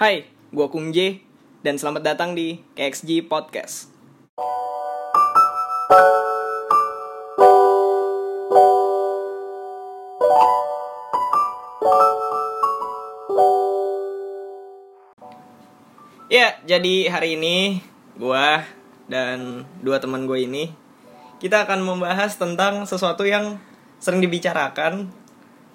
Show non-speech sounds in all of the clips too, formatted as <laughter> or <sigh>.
Hai, gua Kung J dan selamat datang di KXG Podcast. Ya, jadi hari ini gua dan dua teman gue ini kita akan membahas tentang sesuatu yang sering dibicarakan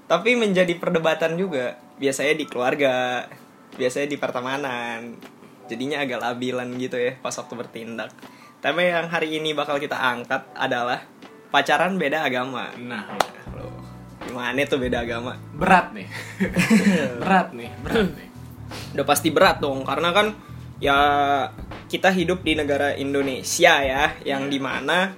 tapi menjadi perdebatan juga biasanya di keluarga biasanya di pertemanan. Jadinya agak labilan gitu ya pas waktu bertindak. Tapi yang hari ini bakal kita angkat adalah pacaran beda agama. Nah, Loh, gimana tuh beda agama? Berat nih. <laughs> berat nih, berat nih. udah pasti berat dong karena kan ya kita hidup di negara Indonesia ya yang di mana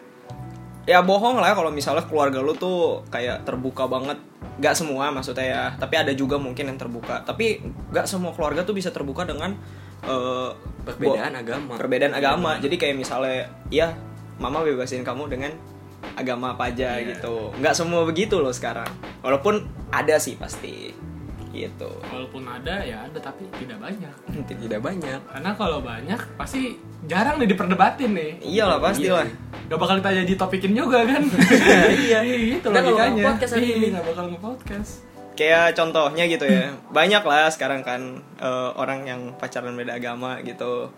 ya bohong lah kalau misalnya keluarga lu tuh kayak terbuka banget Gak semua maksudnya ya. Tapi ada juga mungkin yang terbuka. Tapi gak semua keluarga tuh bisa terbuka dengan eh, Perbedaan bo- agama. perbedaan agama. Jadi kayak misalnya ya mama bebasin kamu dengan agama apa aja Iya. gitu. Nggak semua begitu loh sekarang. Walaupun ada sih pasti gitu Walaupun ada ya ada tapi tidak banyak. Tidak banyak. Karena kalau banyak pasti jarang nih diperdebatin nih. iyalah pasti lah Gak bakal kita jadi topikin juga kan? <laughs> Iya. gitu nggak bakal logikanya. Iya, nggak bakal nge-podcast. kayak contohnya gitu ya banyak lah sekarang kan eh, orang yang pacaran beda agama gitu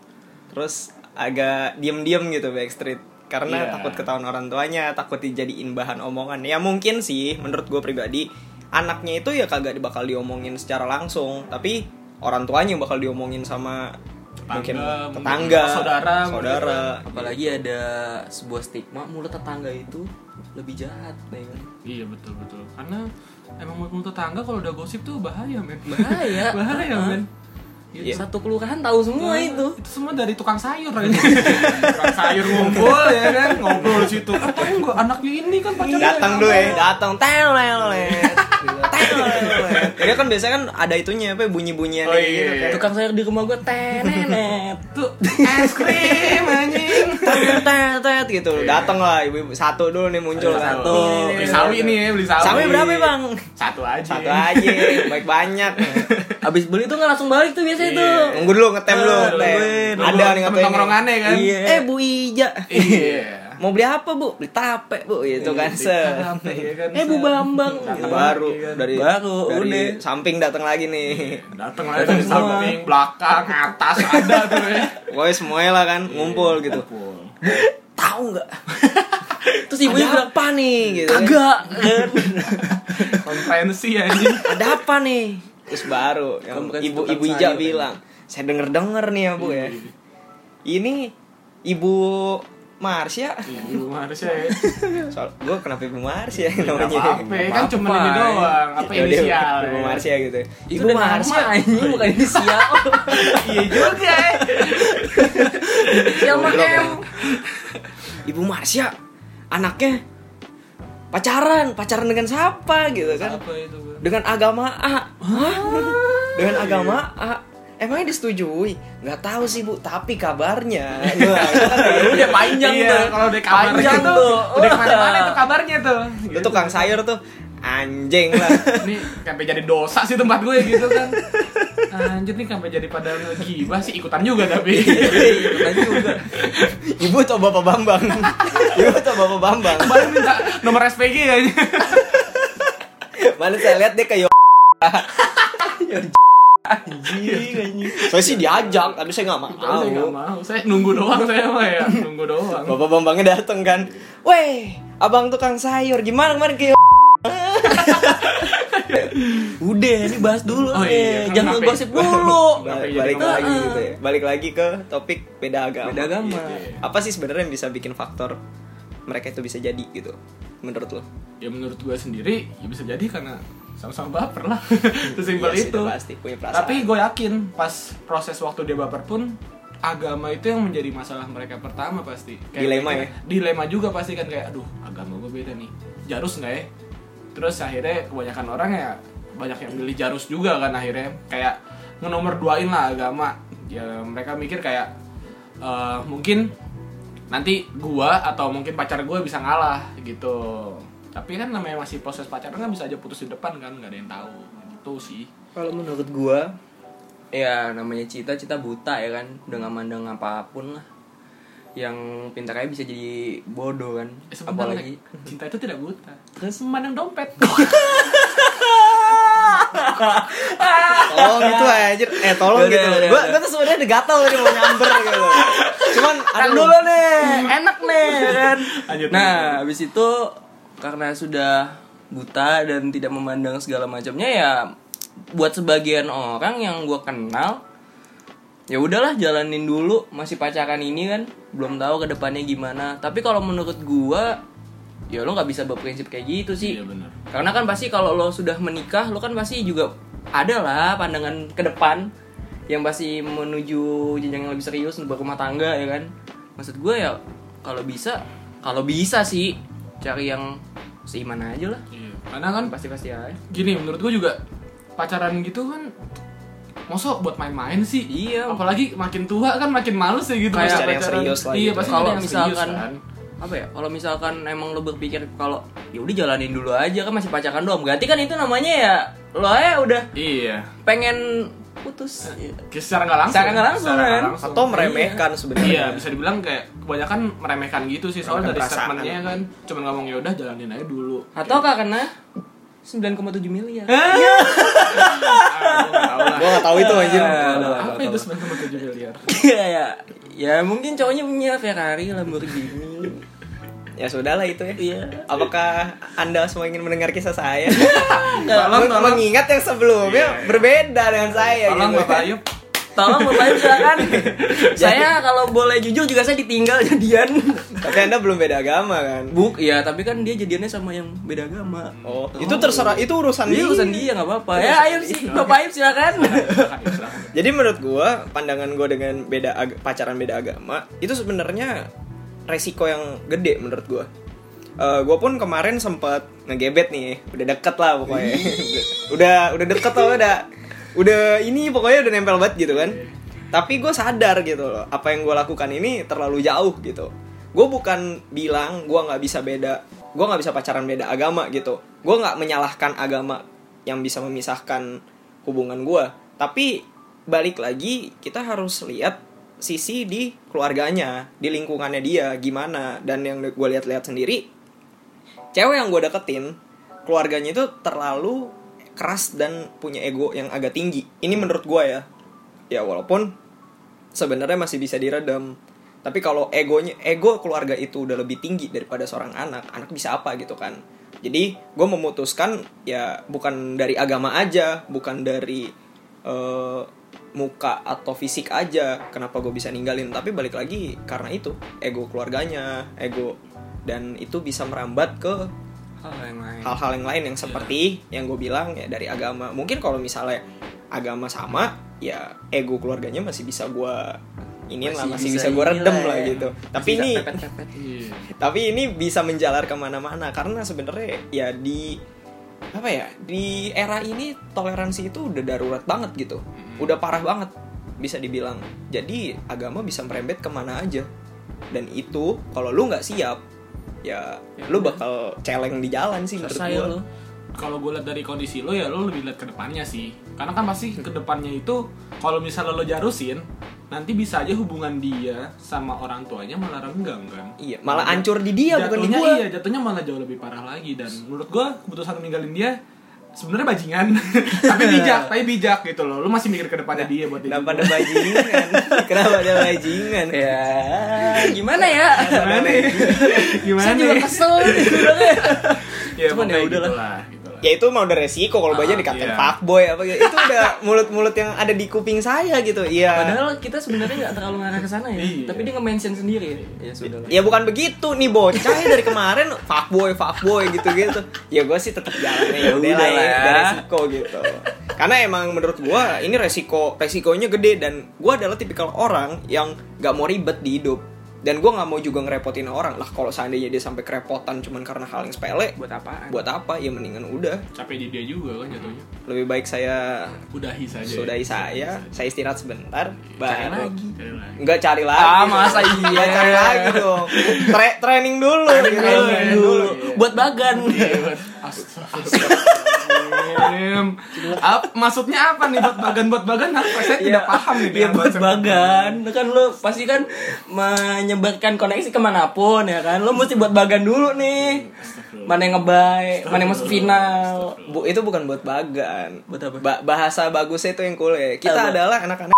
terus agak diem-diem gitu backstreet karena Iya. takut ketahuan orang tuanya takut dijadiin bahan omongan ya mungkin sih menurut gue pribadi anaknya itu ya kagak bakal diomongin secara langsung tapi orang tuanya yang bakal diomongin sama mungkin mungkin tetangga saudara, saudara Apalagi ada sebuah stigma mulut tetangga itu lebih jahat, ya kan? Iya betul betul. Karena emang mulut tetangga kalau udah gosip tuh bahaya men. Bahaya. <laughs> bahaya Hah? men. Iya. Satu kelurahan tahu semua itu. Itu semua dari tukang sayur aja. <laughs> tukang sayur ngumpul ya kan, ngobrol di situ. Ah, tahu nggak anaknya ini kan pacarnya. datang dulu ya datang telolet <laughs> jadi kan biasanya kan ada itunya apa bunyi bunyian Oh, iya, gitu iya. kan Tukang sayur di rumah gua tenenet. Tuh es krim <laughs> anjing. tet gitu datang lah ibu-ibu satu dulu nih muncul kan Satu. Beli sawi nih ya, beli sawi. sawi berapa ya, bang Satu aja. satu aja baik banyak <laughs> Abis beli tuh nggak langsung balik tuh biasanya Iya. tuh. nunggu dulu ngetem dulu nungguin. ada nih ngetem tongkrongannya kan. Iya. eh bu Ija Iya. Mau beli apa bu? Beli tape bu gitu kan se Tape, ya kan, Eh Bu se- Bambang. Iya, baru iya kan. dari Baru, dari samping datang lagi nih. Datang lagi. dari samping, belakang, atas ada tuh ya. pokoknya semuanya lah kan ngumpul gitu. tahu nggak? Terus ibunya bilang, apa nih gitu kan. "Kagak." Konferensi anjing. ada apa nih? Terus baru yang ibu ibu Ija bilang saya denger denger nih ya bu ya. Ini ibu Marsya Ibu Marsha ya. <laughs> soal gue kenapa ibu Marsya Nggak namanya apa-apa, kan cuma ini doang, apa Ya inisial. ibu ya. Marsya gitu Itu udah nama ini bukan <laughs> inisial. Iya juga ya. Inisial mah M. ibu Marsya anaknya pacaran pacaran dengan siapa gitu kan Apa itu, dengan agama A Hah? dengan agama A emangnya disetujui nggak tahu sih bu tapi kabarnya <laughs> Ya udah panjang Iya, tuh. kalau udah kabarnya Panjang tuh, tuh. udah ke mana-mana tuh kabarnya tuh. itu tukang sayur tuh anjing lah <laughs> Ini sampai jadi dosa sih tempat gue gitu kan. Anjir nih sampai jadi pada ngegibah sih ikutan juga tapi. Ikutan juga. ibu atau bapak bambang <laughs> ibu atau bapak bambang Kemarin minta nomor SPG kayaknya. mana saya lihat dia kayak anjing. Saya sih diajak tapi saya nggak mau Saya nggak mau. Saya nunggu doang saya mah ya, <laughs> nunggu doang. bapak bambangnya dateng kan weh abang tukang sayur gimana kemarin kayak <laughs> Udah, ini bahas dulu Oh iya, nih. Jangan <laughs> kenapa? gosip dulu. Jadi balik lagi gitu ya balik lagi ke topik beda agama Beda agama. Iya. apa sih sebenarnya yang bisa bikin faktor mereka itu bisa jadi gitu menurut lo Ya menurut gue sendiri ya bisa jadi karena sama-sama baper lah. <laughs> Sesimpel Iya itu. pasti punya perasaan Tapi gue yakin pas proses waktu dia baper pun agama itu yang menjadi masalah mereka pertama pasti. Dilema ya? Dilema juga pasti kan kayak aduh agama gue beda nih. Jarus nggak ya? Terus akhirnya kebanyakan orang ya banyak yang milih Jarus juga kan akhirnya kayak ngenomor duain lah agama. Ya mereka mikir kayak eh, mungkin nanti gua atau mungkin pacar gua bisa ngalah gitu. Tapi kan namanya masih proses pacaran kan bisa aja putus di depan kan nggak ada yang tahu gitu sih. kalau menurut gua ya namanya cita cita buta ya kan udah nggak mandang apa pun lah yang pintar aja bisa jadi bodoh kan Eh, sebentar, apalagi cinta itu tidak buta. Terus memandang dompet. <laughs> Tolong itu anjir. Eh tolong Udah, gitu. udah, udah, Gua tuh sebenarnya udah gatal tadi mau nyamber gitu. Cuman kan aduh. dulu nih enak nih ya kan Lanjut, nah habis itu karena sudah buta dan tidak memandang segala macamnya ya buat sebagian orang yang gue kenal ya udahlah jalanin dulu masih pacaran ini kan belum tahu ke depannya gimana tapi kalau menurut gua ya lo nggak bisa berprinsip kayak gitu sih Iya benar. karena kan pasti kalau lo sudah menikah lo kan pasti juga ada lah pandangan ke depan yang pasti menuju jenjang yang lebih serius untuk berumah tangga ya kan maksud gue ya kalau bisa kalau bisa sih cari yang seiman aja lah Iya. Karena kan pasti pasti aja gini menurut gua juga pacaran gitu kan Masa buat main-main sih? Iya. Apalagi makin tua kan makin males ya gitu Kayak yang serius lah Iya, gitu. pasti kalau yang serius misalkan kan. Apa ya kalau misalkan emang lo berpikir kalau ya udah jalanin dulu aja kan masih pacaran doang berarti kan itu namanya ya lo ya udah Iya. pengen putus Secara nggak langsung. Secara nggak langsung, Secara kan? langsung. atau meremehkan sebenarnya. Iya, bisa dibilang kayak kebanyakan meremehkan gitu sih soalnya dari statementnya kan cuman ngomong ya udah jalanin aja dulu. atau karena 9,7 miliar Ah, gua nggak tahu itu anjir. Apa itu 9,7 miliar? <laughs> ya ya mungkin cowoknya punya Ferrari Lamborghini Ya sudahlah itu ya. iya Apakah Anda semua ingin mendengar kisah saya? <laughs> Tolong, tolong. Mengingat yang sebelumnya berbeda dengan saya Tolong gitu. Bapak Ayub. <laughs> tolong bapak Ibu silakan <laughs> saya kalau boleh jujur juga saya ditinggal jadian Tapi Anda belum beda agama kan? buk ya tapi kan dia jadiannya sama yang beda agama Oh, itu terserah itu urusan dia dia. urusan dia nggak apa-apa ya ayo sih bapak Ibu silakan. Jadi menurut gua, pandangan gua dengan beda pacaran beda agama itu sebenarnya resiko yang gede menurut gua. Eh gua pun kemarin sempat ngegebet nih, udah deket lah pokoknya. udah udah deket lah udah udah ini pokoknya udah nempel banget gitu kan. Tapi gue sadar gitu loh, apa yang gue lakukan ini terlalu jauh gitu. Gue bukan bilang gue nggak bisa beda, gue nggak bisa pacaran beda agama gitu. Gue nggak menyalahkan agama yang bisa memisahkan hubungan gue. Tapi balik lagi kita harus lihat sisi di keluarganya, di lingkungannya dia gimana. Dan yang gue lihat-lihat sendiri, cewek yang gue deketin, keluarganya itu terlalu keras dan punya ego yang agak tinggi. Ini menurut gue ya. Ya walaupun sebenarnya masih bisa diredam. Tapi kalau egonya ego keluarga itu udah lebih tinggi daripada seorang anak, anak bisa apa gitu kan. Jadi gue memutuskan ya bukan dari agama aja, bukan dari eh, muka atau fisik aja kenapa gue bisa ninggalin tapi balik lagi karena itu ego keluarganya ego dan itu bisa merambat ke hal yang lain hal-hal yang lain yang seperti yang gue bilang ya dari agama mungkin kalau misalnya agama sama ya ego keluarganya masih bisa gue ini lah masih bisa, gue inilah redem ya. lah gitu Masih tapi bisa ini. Iya. <laughs> tapi ini bisa menjalar ke mana-mana karena sebenarnya ya di apa ya di era ini toleransi itu udah darurat banget gitu. Udah parah banget bisa dibilang. Jadi agama bisa merembet ke mana aja. Dan itu kalau lu nggak siap ya, lu bakal celeng di jalan sih menurut selesai lo Kalau gue lihat dari kondisi lo ya lo lebih lihat ke depannya sih. Karena kan pasti ke depannya itu kalau misalnya lo jarusin nanti bisa aja hubungan dia sama orang tuanya malah renggang kan. iya malah hancur di dia bukan di gua Iya, jatuhnya malah jauh lebih parah lagi dan menurut gua keputusan ninggalin dia sebenarnya bajingan. <laughs> tapi bijak, tapi bijak gitu loh. Lu masih mikir ke depannya dia buat kenapa ada bajingan <laughs> kenapa ada bajingan ya gimana ya Gimana ya? Gimana saya juga ya? kesel sebenarnya <laughs> Ya, Cuman ya udahlah. gitulah, gitulah. Ya itu mau udah resiko kalau baja Ah, dikatain iya. fuckboy apa gitu itu udah <laughs> mulut-mulut yang ada di kuping saya gitu iya padahal kita sebenarnya nggak terlalu ngarah ke sana ya Iya. tapi dia nge-mention sendiri ya sudah Ya bukan begitu nih bocah ya dari kemarin fuckboy fuckboy gitu-gitu. Ya gue sih tetap jalannya ya udah lah ya, Udah lah. udah resiko gitu. Karena emang menurut gue ini resiko resikonya gede dan gue adalah tipikal orang yang gak mau ribet di hidup. Dan gue gak mau juga ngerepotin orang lah kalau seandainya dia sampai kerepotan cuman karena hal yang sepele. buat apaan Buat apa? Ya mendingan udah. Capek di dia juga kan jatuhnya. Lebih baik saya Udahi saja. sudahi saya, saya istirahat sebentar, Cari baru lagi Cari lagi. Enggak cari lagi. Ah, masa <laughs> iya? Nggak cari lagi dong. Tra- training dulu. Training dulu, Training dulu. buat bagan Iya, Astagfirullah. <laughs> Astagfirullahaladzim. Ap- maksudnya apa nih buat bagan buat bagan apa? Saya tidak paham nih. Iya buat bagan Kan lo pasti kan menyebarkan koneksi ke mana pun ya kan Lo mesti buat bagan dulu nih Mana yang ngebaik, mana yang masuk final Bu, itu bukan buat bagan. Buat apa? Ba- bahasa bagusnya itu yang kuliah. Kita adalah anak-anak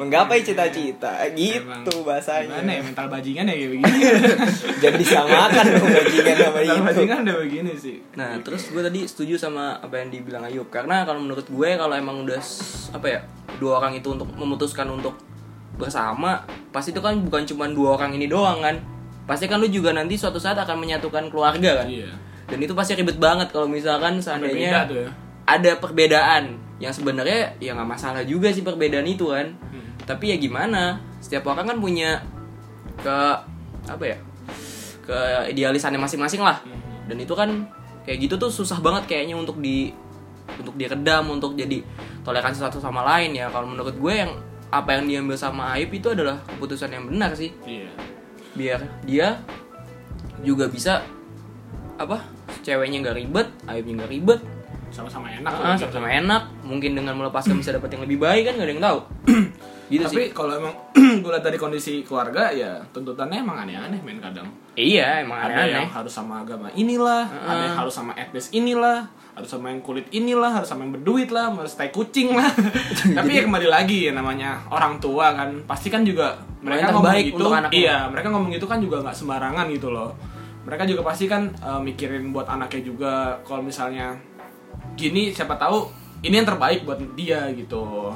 menggapai cita-cita. Gitu Emang bahasanya. Gimana ya mental bajingan ya kayak begini. <laughs> Jangan disamakan dong bajingan sama mental itu. bajingan udah begini sih. Nah terus gue tadi setuju sama apa yang dibilang Ayub Karena kalau menurut gue kalau emang udah Apa ya Dua orang itu untuk memutuskan untuk bersama Pasti itu kan bukan cuma dua orang ini doang kan Pasti kan lu juga nanti suatu saat akan menyatukan keluarga kan Iya. Dan itu pasti ribet banget kalau misalkan Beda seandainya tuh ya. Ada perbedaan. Yang sebenarnya ya nggak masalah juga sih perbedaan itu kan. Hmm. tapi ya gimana? Setiap orang kan punya ke apa ya? Ke idealisannya masing-masing lah. Hmm. dan itu kan kayak gitu tuh susah banget kayaknya untuk di untuk diredam untuk jadi toleransi satu sama lain ya. Kalau menurut gue yang apa yang diambil sama Aib itu adalah keputusan yang benar sih. Iya. biar dia juga bisa apa ceweknya nggak ribet Aibnya nggak ribet Sama-sama enak. Ah, sama-sama enak mungkin dengan melepaskan bisa dapat yang lebih baik kan gak ada yang tahu <clears throat> gitu Tapi kalau emang <clears throat> gue lihat dari kondisi keluarga ya tuntutannya emang aneh-aneh men kadang. iya emang Ada aneh-aneh yang harus sama agama inilah, ada yang harus sama etnis inilah, harus sama yang kulit inilah, harus sama yang berduit lah, harus tai kucing lah. <laughs> Tapi ya kembali lagi ya namanya orang tua kan, pasti kan juga mereka ngomong terbaik gitu, iya mereka ngomong gitu kan juga nggak sembarangan gitu loh. Mereka juga pasti kan eh, mikirin buat anaknya juga. Kalau misalnya gini, siapa tahu ini yang terbaik buat dia gitu.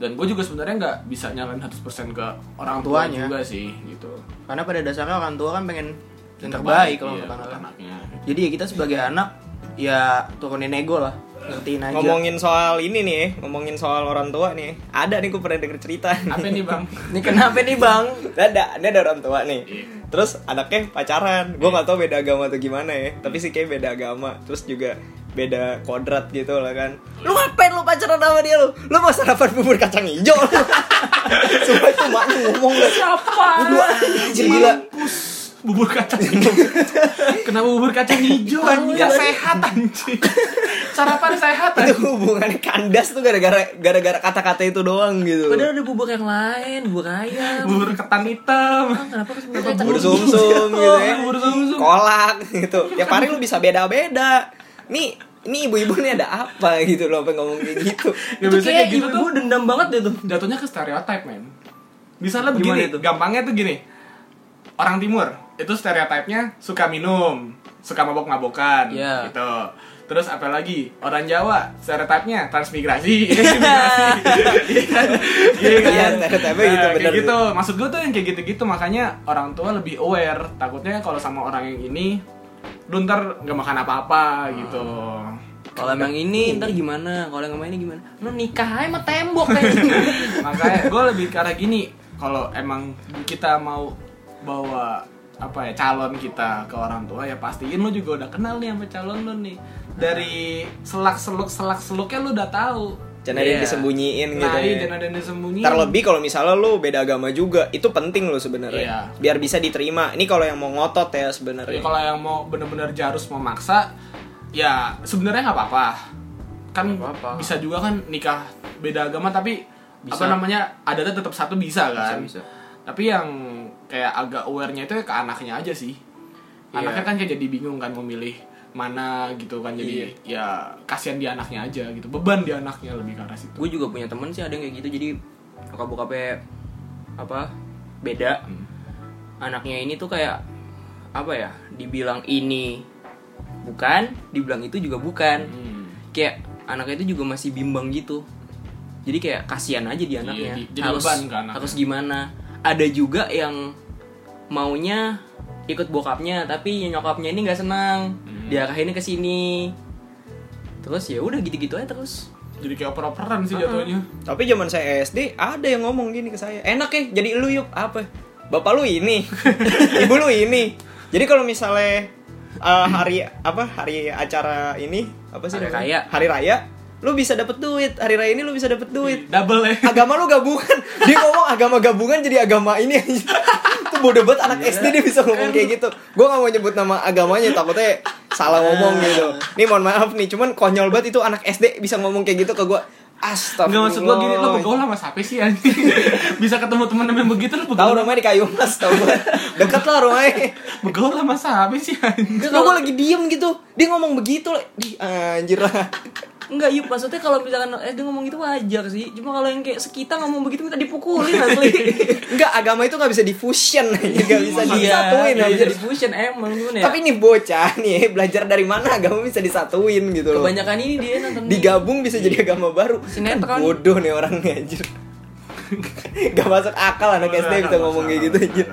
Dan gue juga sebenarnya nggak bisa nyalain 100% ke orang tua Tuanya. juga sih gitu. karena pada dasarnya orang tua kan pengen yang terbaik kalau iya, anak anaknya. jadi ya kita sebagai anak ya turunin ego lah ngertiin aja Ngomongin soal ini nih, ngomongin soal orang tua nih. Ada nih gue pernah denger cerita. Apa nih bang? <laughs> ini kenapa nih bang ada, ini ada orang tua nih. Iya. Terus anaknya pacaran. Gue nggak tahu beda agama atau gimana ya. Tapi sih kayak beda agama. Terus juga beda kodrat gitu lah kan. Lu ngapain lu pacaran sama dia lu? Lu mau sarapan bubur kacang hijau lu. <laughs> Sumpah itu maknya ngomong gak Siapa? Gua anjir gila. Bubur kacang hijau. <laughs> Kenapa bubur kacang hijau? Ya sehat anjing. <laughs> Sarapan sehat Itu anjing. hubungannya kandas tuh gara-gara gara-gara kata-kata itu doang gitu. padahal ada bubur yang lain bubur ayam Bubur ketan hitam. Ah, kenapa harus bubur kacang Bubur sumsum gitu ya. Bubur sumsum. Kolak gitu. Tiap hari lu bisa beda-beda. Nih, ini ibu-ibu nih ada apa gitu loh apa ngomong kayak gitu. Ya itu biasanya kayak kayak gitu ibu tuh dendam banget deh tuh jatuhnya ke stereotype men. Misalnya begini, itu? gampangnya tuh gini. Orang timur itu stereotipnya suka minum, suka mabok-mabokan Iya. gitu. Terus apa lagi? Orang Jawa stereotipnya transmigrasi. <laughs> Migrasi. Iya kan? Iya kan? Iya, stereotipnya gitu, Nah, bener. Kayak gitu. Maksud gue tuh yang kayak gitu-gitu makanya orang tua lebih aware. Takutnya kalau sama orang yang ini lu ntar gak makan apa-apa gitu. kalau emang ini ntar gimana? Kalau yang ini gimana? Lu nikah aja sama tembok. Kayak <laughs> makanya gue lebih ke arah gini kalau emang kita mau bawa apa ya calon kita ke orang tua ya pastiin lu juga udah kenal nih sama calon lu nih. Dari selak seluk selak seluknya lu udah tahu Jangan ada yang Iya. disembunyiin gitu. nah ya. iya dan ada yang disembunyiin Terlebih kalau misalnya lu beda agama juga, itu penting lo sebenarnya. Iya. Biar bisa diterima. Ini kalau yang mau ngotot ya sebenarnya. kalau yang mau bener-bener jarus mau maksa ya sebenarnya nggak apa-apa kan Nggak apa-apa. bisa juga kan nikah beda agama tapi Bisa. apa namanya adatnya tetap satu bisa kan bisa. tapi yang kayak agak awarenya itu ya ke anaknya aja sih Iya. anaknya kan kayak jadi bingung kan memilih mana gitu kan jadi Iya. ya kasihan di anaknya aja gitu beban di anaknya lebih ke arah situ gue juga punya temen sih ada yang kayak gitu jadi bokap bokapnya apa beda Hmm. anaknya ini tuh kayak apa ya dibilang ini bukan dibilang itu juga bukan Hmm. kayak anaknya itu juga masih bimbang gitu jadi kayak kasihan aja di anaknya di- jadi harus beban ke anaknya. harus gimana ada juga yang maunya ikut bokapnya tapi nyokapnya ini nggak senang. Diarahinnya ke sini terus ya udah gitu-gitu aja terus jadi kayak oper-operan sih jatuhnya Tapi zaman saya SD ada yang ngomong gini ke saya. Enak ya, jadi lu yuk apa? Bapak lu ini, <laughs> ibu lu ini. Jadi kalau misalnya uh, hari apa hari acara ini apa sih Hari namanya? raya. Hari raya, lu bisa dapet duit. Hari raya ini lu bisa dapet duit. double ya agama lu gabungan <laughs> dia ngomong agama gabungan jadi agama ini itu bodoh banget anak SD dia bisa ngomong kayak gitu gue gak mau nyebut nama agamanya takutnya salah ngomong gitu. Nih mohon maaf nih, cuman konyol banget itu anak SD bisa ngomong kayak gitu ke gua. Astagfirullah. Enggak maksud gua gini, lo bergaul sama siapa sih anjing? <laughs> Bisa ketemu teman yang begitu lo Tahu bergaul. rumahnya di Kayu Mas, tahu gua. <laughs> Deket lah rumahnya. Bergaul sama siapa sih anjing? Terus gua lagi diem gitu, dia ngomong begitu, di anjir lah. Enggak, yuk maksudnya kalau misalkan eh dia ngomong itu wajar sih. Cuma kalau yang kayak sekita ngomong begitu minta dipukulin <laughs> asli. Enggak, agama itu nggak bisa di fusion, <laughs> nggak bisa Iya, disatuin. nggak bisa bisa di fusion emang gimana ya. Tapi nih bocah nih <laughs> belajar dari mana agama bisa disatuin gitu loh. kebanyakan ini dia nonton Digabung bisa jadi agama baru. Sinetron. Kan bodoh nih orangnya anjir. Gak masuk akal anak SD bisa ngomong kayak gitu anjir.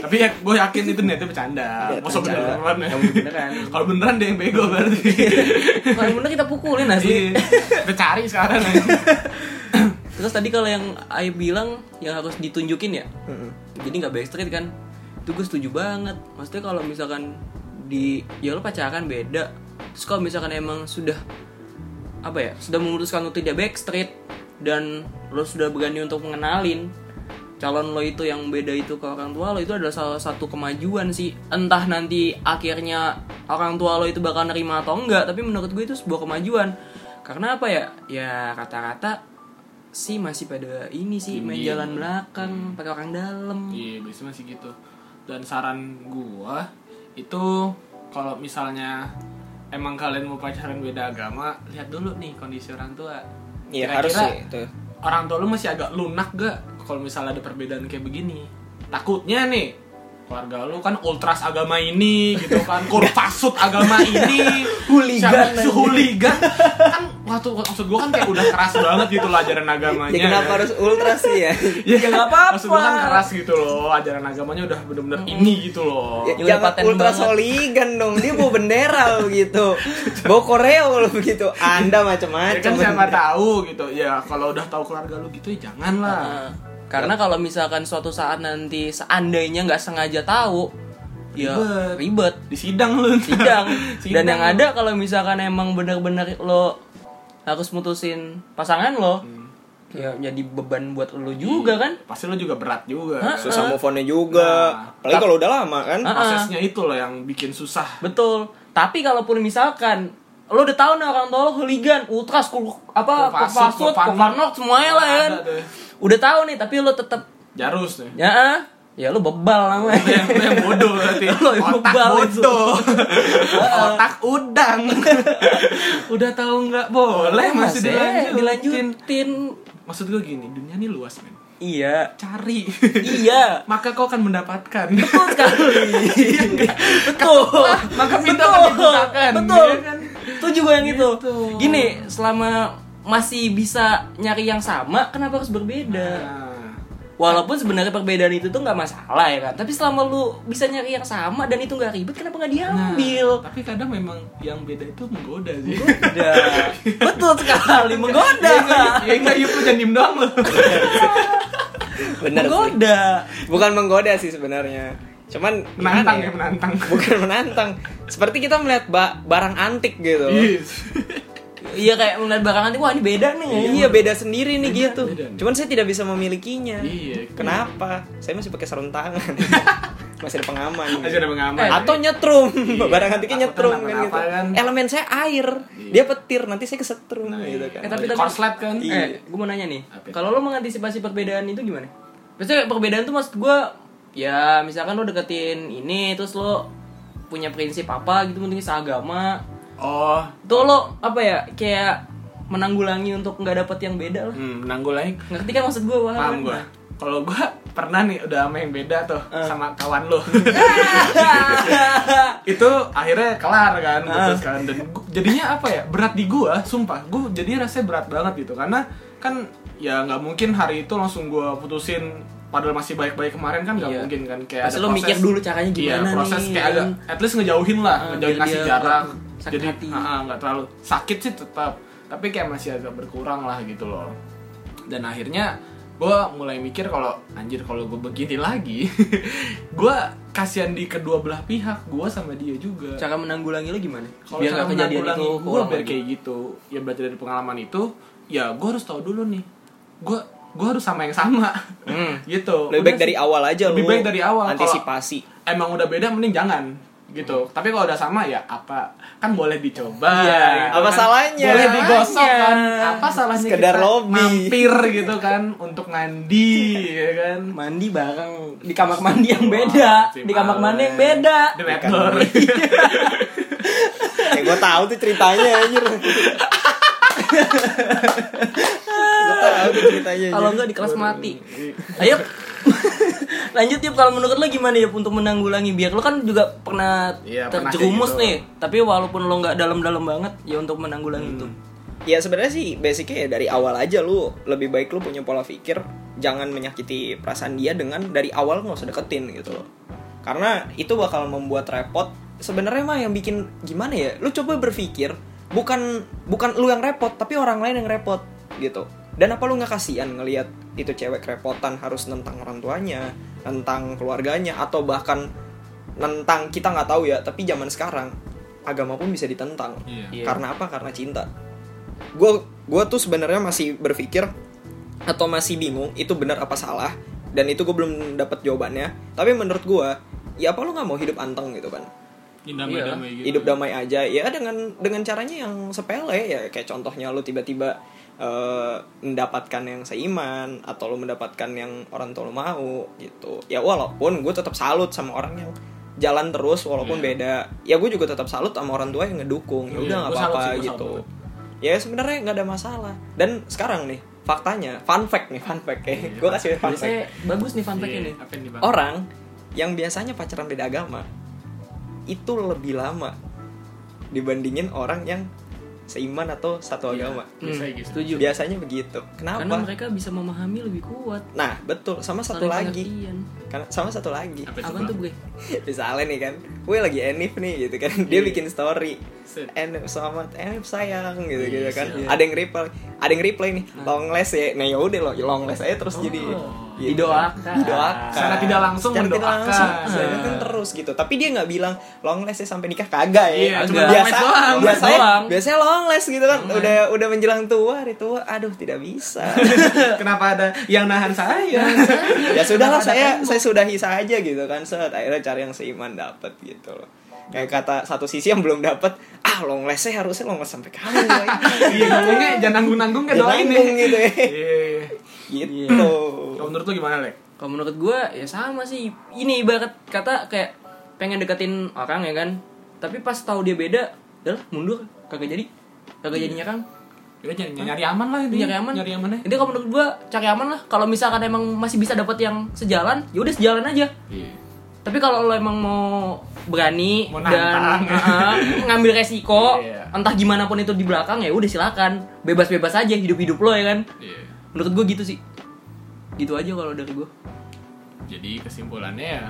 Tapi ya gue yakin itu niatnya bercanda. Masa bercanda. beneran ya? Yang beneran. Kalau beneran dia yang bego berarti. <laughs> Kalau bener kita pukulin asli. Iya. Kita cari sekarang ya. <laughs> Terus tadi kalau yang Aib bilang yang harus ditunjukin ya. Jadi nggak backstreet kan. Itu gue setuju banget. Maksudnya kalau misalkan di ya lo pacaran beda. Terus kalau misalkan emang sudah apa ya sudah memutuskan untuk tidak backstreet dan lo sudah berani untuk mengenalin calon lo itu yang beda itu ke orang tua lo itu adalah salah satu kemajuan sih entah nanti akhirnya orang tua lo itu bakal nerima atau enggak tapi menurut gue itu sebuah kemajuan karena apa ya ya rata-rata sih masih pada ini sih main jalan belakang pakai orang dalam Iya, biasanya masih gitu. Dan saran gua itu kalau misalnya emang kalian mau pacaran beda agama, lihat dulu nih kondisi orang tua. Iya harus sih itu. Orang tua lu masih agak lunak gak kalau misalnya ada perbedaan kayak begini? Takutnya nih keluarga lu kan ultras agama ini gitu kan kurpasut agama ini <laughs> si hooligan kan waktu maksud gua kan kayak udah keras banget gitu lah ajaran agamanya Ya kenapa kan. harus ultra sih ya? <laughs> Ya Ya, nggak apa-apa. Maksud gua kan keras gitu loh, ajaran agamanya udah bener-bener ini gitu loh. Ya, jangan paten ultra banget. dong, dia bawa <laughs> bendera lo gitu. Bawa koreo lo begitu. Anda Ya macam-macam. kan siapa tahu gitu. Ya kalau udah tahu keluarga lu gitu ya jangan lah. Nah, karena kalau misalkan suatu saat nanti seandainya nggak sengaja tahu ya Ribet. ribet Di sidang lu. sidang dan Sidang yang lu. ada kalau misalkan emang bener-bener lo harus mutusin pasangan lo ya jadi beban buat lo juga kan Pasti lu juga berat juga. Hah? Susah move on-nya juga. Nah. Apalagi kalau udah lama kan. Hah? Prosesnya itu loh yang bikin susah. betul tapi kalaupun misalkan lo udah tahu nih orang tua lo hooligan ultras kul apa Kopasut, kopanok semuanya lah ya kan. Udah tahu nih tapi lo tetap Jarus nih. ya ah, ya lo bebal namanya Itu yang, itu yang bodoh berarti. <laughs> Lo yang Otak bebal itu. bodoh. <laughs> Otak udang. <laughs> Udah tahu nggak boleh masih dilanjutin. dilanjutin Maksud gue gini, dunia ini luas men. iya Cari. iya Maka kau akan mendapatkan. betul sekali betul Maka pintu betul akan dibukakan. betul ya kan? itu juga yang itu Gitu. gini selama masih bisa nyari yang sama kenapa harus berbeda Nah, walaupun sebenarnya perbedaan itu tuh nggak masalah ya kan tapi selama lu bisa nyari yang sama dan itu nggak ribet kenapa nggak nah, diambil tapi kadang memang yang beda itu menggoda sih. <laughs> Betul sekali menggoda ya enggak yuk lu jangan diem doang lu. <laughs> Bener sih. menggoda Bukan menggoda sih sebenarnya. Cuman Menantang gimana ya, menantang. Bukan menantang. Seperti kita melihat ba- barang antik gitu. Yes. <laughs> iya kayak melihat barang nanti wah ini beda nih Iya beda sendiri nih gitu. beda. Cuman saya tidak bisa memilikinya. Iya. Kenapa? Saya masih pakai sarung tangan. <laughs> masih ada pengaman. Masih ada pengaman. Atau nyetrum, Iya. barang antiknya nyetrum kan gitu. kan. Elemen saya air, dia petir, nanti saya kesetrum gitu kan. Eh, tapi tapi Korslet kan. Eh, gue mau nanya nih. Kalau lo mengantisipasi perbedaan itu gimana? Biasanya perbedaan tuh maksud gue ya misalkan lo deketin ini terus lo punya prinsip apa gitu mungkin seagama. Oh, Tuh lo apa ya kayak menanggulangi untuk nggak dapet yang beda lah. hmm, nanggulangi Ngerti kan maksud gue paham paham kan? gue. Kalau gue pernah nih udah sama yang beda tuh sama kawan lo. <laughs> itu akhirnya kelar kan putus kan dan jadinya apa ya berat di gua sumpah gua jadi rasanya berat banget gitu karena kan ya nggak mungkin hari itu langsung gua putusin padahal masih baik-baik kemarin kan nggak Iya. mungkin kan kayak Pasti ada lo mikir dulu caranya iya, gimana proses nih, kayak agak kan? at least ngejauhin lah Ah, ngejauhin kasih jarak sakit jadi hati. nggak terlalu sakit sih tetap tapi kayak masih agak berkurang lah gitu loh dan akhirnya gue mulai mikir kalau anjir kalau gue begini lagi <laughs> gue kasihan di kedua belah pihak gue sama dia juga Cara menanggulangi lo gimana? kalau Biar cara kejadian itu gue biar kayak gitu ya belajar dari pengalaman itu ya gue harus tahu dulu nih gue gue harus sama yang sama Hmm. <laughs> gitu Lebih Udah baik dari awal aja Lebih lu baik dari awal. Antisipasi. emang udah beda mending jangan gitu. Tapi kalau udah sama ya apa? Kan boleh dicoba. Iya, gitu apa kan. salahnya? boleh digosok kan. Salahnya. apa salahnya Sekedar kita lobby. mampir gitu kan untuk mandi ya kan? Mandi bareng. Di kamar mandi yang beda. si di kamar mandi yang beda. Di red door <laughs> Eh gue tahu tuh ceritanya anjir. <laughs> gue tahu tuh ceritanya. kalau enggak di kelas mati. Ayo <laughs> lanjut yuk kalau menurut lo gimana ya untuk menanggulangi biar lo kan juga pernah pernah terjerumus kayak gitu. nih tapi walaupun lo nggak dalam-dalam banget ya untuk menanggulangi itu Ya sebenarnya sih basicnya ya dari awal aja lu lebih baik lu punya pola pikir jangan menyakiti perasaan dia dengan dari awal nggak usah deketin gitu loh. Karena itu bakal membuat repot. Sebenarnya mah yang bikin gimana ya? Lu coba berpikir bukan bukan lu yang repot tapi orang lain yang repot gitu. Dan apa lu nggak kasihan ngelihat itu cewek kerepotan harus nentang orang tuanya, nentang keluarganya atau bahkan nentang kita nggak tahu ya tapi zaman sekarang agama pun bisa ditentang. Iya. Iya. karena apa? Karena cinta. Gue gue tuh sebenarnya masih berpikir atau masih bingung itu benar apa salah dan itu gue belum dapat jawabannya. Tapi menurut gue ya apa lu nggak mau hidup anteng gitu kan? Damai-damai gitu. Hidup damai aja. Ya dengan dengan caranya yang sepele ya. Kayak contohnya lu tiba-tiba eh, mendapatkan yang seiman atau lu mendapatkan yang orang tua lu mau gitu. Ya walaupun gue tetap salut sama orang yang jalan terus walaupun Iya. beda. Ya gue juga tetap salut sama orang tua yang ngedukung. Ya Iya, udah nggak apa-apa sih, gitu. salut. ya sebenarnya nggak ada masalah. Dan sekarang nih faktanya fun fact nih fun fact ya. Gue kasih fun fact. Biasanya bagus nih fun fact Iya, ini orang yang biasanya pacaran beda agama itu lebih lama dibandingin orang yang seiman atau satu Iya. agama. Bisa Hmm, gitu. setuju Biasanya begitu. karena Kenapa? mereka bisa memahami lebih kuat Nah, betul. Sama satu Saling lagi. Kan sama satu lagi. Apa tuh gue Misalnya <laughs> nih kan, gue lagi enif nih gitu kan. Dia Iya. bikin story. Enif selamat enif sayang gitu Iya, gitu kan. siap. Ada yang reply, ada yang reply nih, long last ya. Nah, yaudah loh, long last aja terus Oh. jadi Didoakan. Didoakan. Secara tidak langsung Secara tidak mendoakan. langsung, Iya. mendoakan terus gitu. Tapi dia nggak bilang long last ya sampai nikah kagak ya. Iya, cuma biasa, long doang. Long biasanya, doang. biasanya long last gitu kan. Udah udah menjelang tua, hari tua, aduh tidak bisa. <laughs> Kenapa ada yang nahan saya? <laughs> ya sudahlah saya saya sudahi saja gitu kan. Set akhirnya cari yang seiman dapat gitu loh. Kayak kata satu sisi yang belum dapat, ah long last saya harusnya long last sampai boy? <laughs> Iya, ngomongnya jangan nanggung-nanggung kayak Jangan doain nanggung nih. gitu ya. Gitu. Kalau menurut lu gimana, Lek? kalau menurut gue ya sama sih ini ibarat kata kayak pengen deketin orang ya kan tapi pas tahu dia beda udah lah, mundur kagak jadi kagak jadi nyerang Ya nyari, nyari aman lah ini. nyari aman Nyari aman ya. itu kalau menurut gue cari aman lah kalau misalkan emang masih bisa dapat yang sejalan ya udah sejalan aja Iya. tapi kalau lo emang mau berani Mau dan uh, <laughs> ngambil resiko Iya. entah gimana pun itu di belakang ya udah silakan bebas-bebas aja hidup-hidup lo ya kan Iya. Menurut gue gitu sih gitu aja kalau dari gue Jadi kesimpulannya ya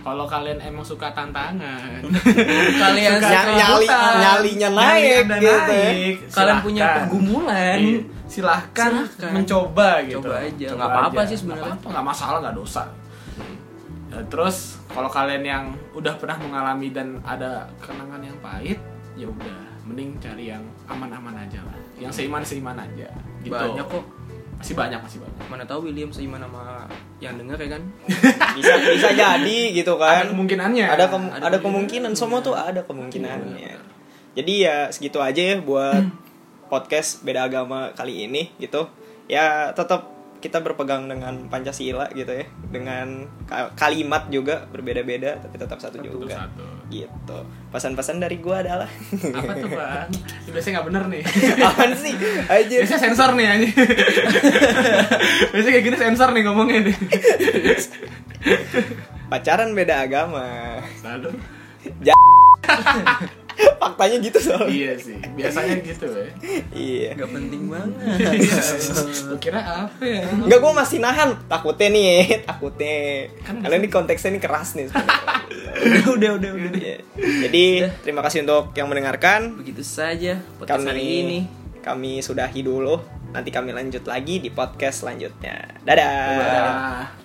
kalau kalian emang suka tantangan, <laughs> kalian Suka Nyali- nyali- nyalinya nyali naik Anda gitu. naik, kalian punya pergumulan Iya, silahkan, Silahkan. mencoba gitu. Coba aja, nggak apa-apa sih sebenarnya. Nggak masalah, nggak dosa. Ya, terus kalau kalian yang udah pernah mengalami dan ada kenangan yang pahit, ya udah, mending cari yang aman-aman aja lah, yang seiman-seiman aja. Gitu. banyak kok Masih banyak, masih banyak. mana tahu William seiman sama yang denger ya kan <laughs> Bisa bisa jadi gitu kan. Ada kemungkinannya. ada kem- Ada ada kemungkinan semua tuh ada kemungkinannya jadi ya segitu aja ya buat podcast beda agama kali ini gitu ya tetap kita berpegang dengan pancasila gitu ya dengan ka- kalimat juga berbeda-beda tapi tetap satu, Satu, juga satu. Gitu pesan-pesan dari gua adalah Apa tuh bang? <laughs> Biasanya nggak bener nih. apaan sih aja Biasanya sensor nih aja. <laughs> Biasanya kayak gini sensor nih ngomongnya nih. pacaran beda agama Selalu. <laughs> faktanya gitu soalnya Iya sih. Biasanya gitu ya. iya nggak penting banget Iya. Lu kira apa ya? Enggak, gue masih nahan. Takutnya nih, takutnya. Kan Karena ini konteksnya ini keras nih. Sebenarnya. udah udah udah Iya. Jadi, terima kasih untuk yang mendengarkan. begitu saja podcast Kami hari ini kami sudahi dulu. Nanti kami lanjut lagi di podcast selanjutnya. Dadah. Dadah.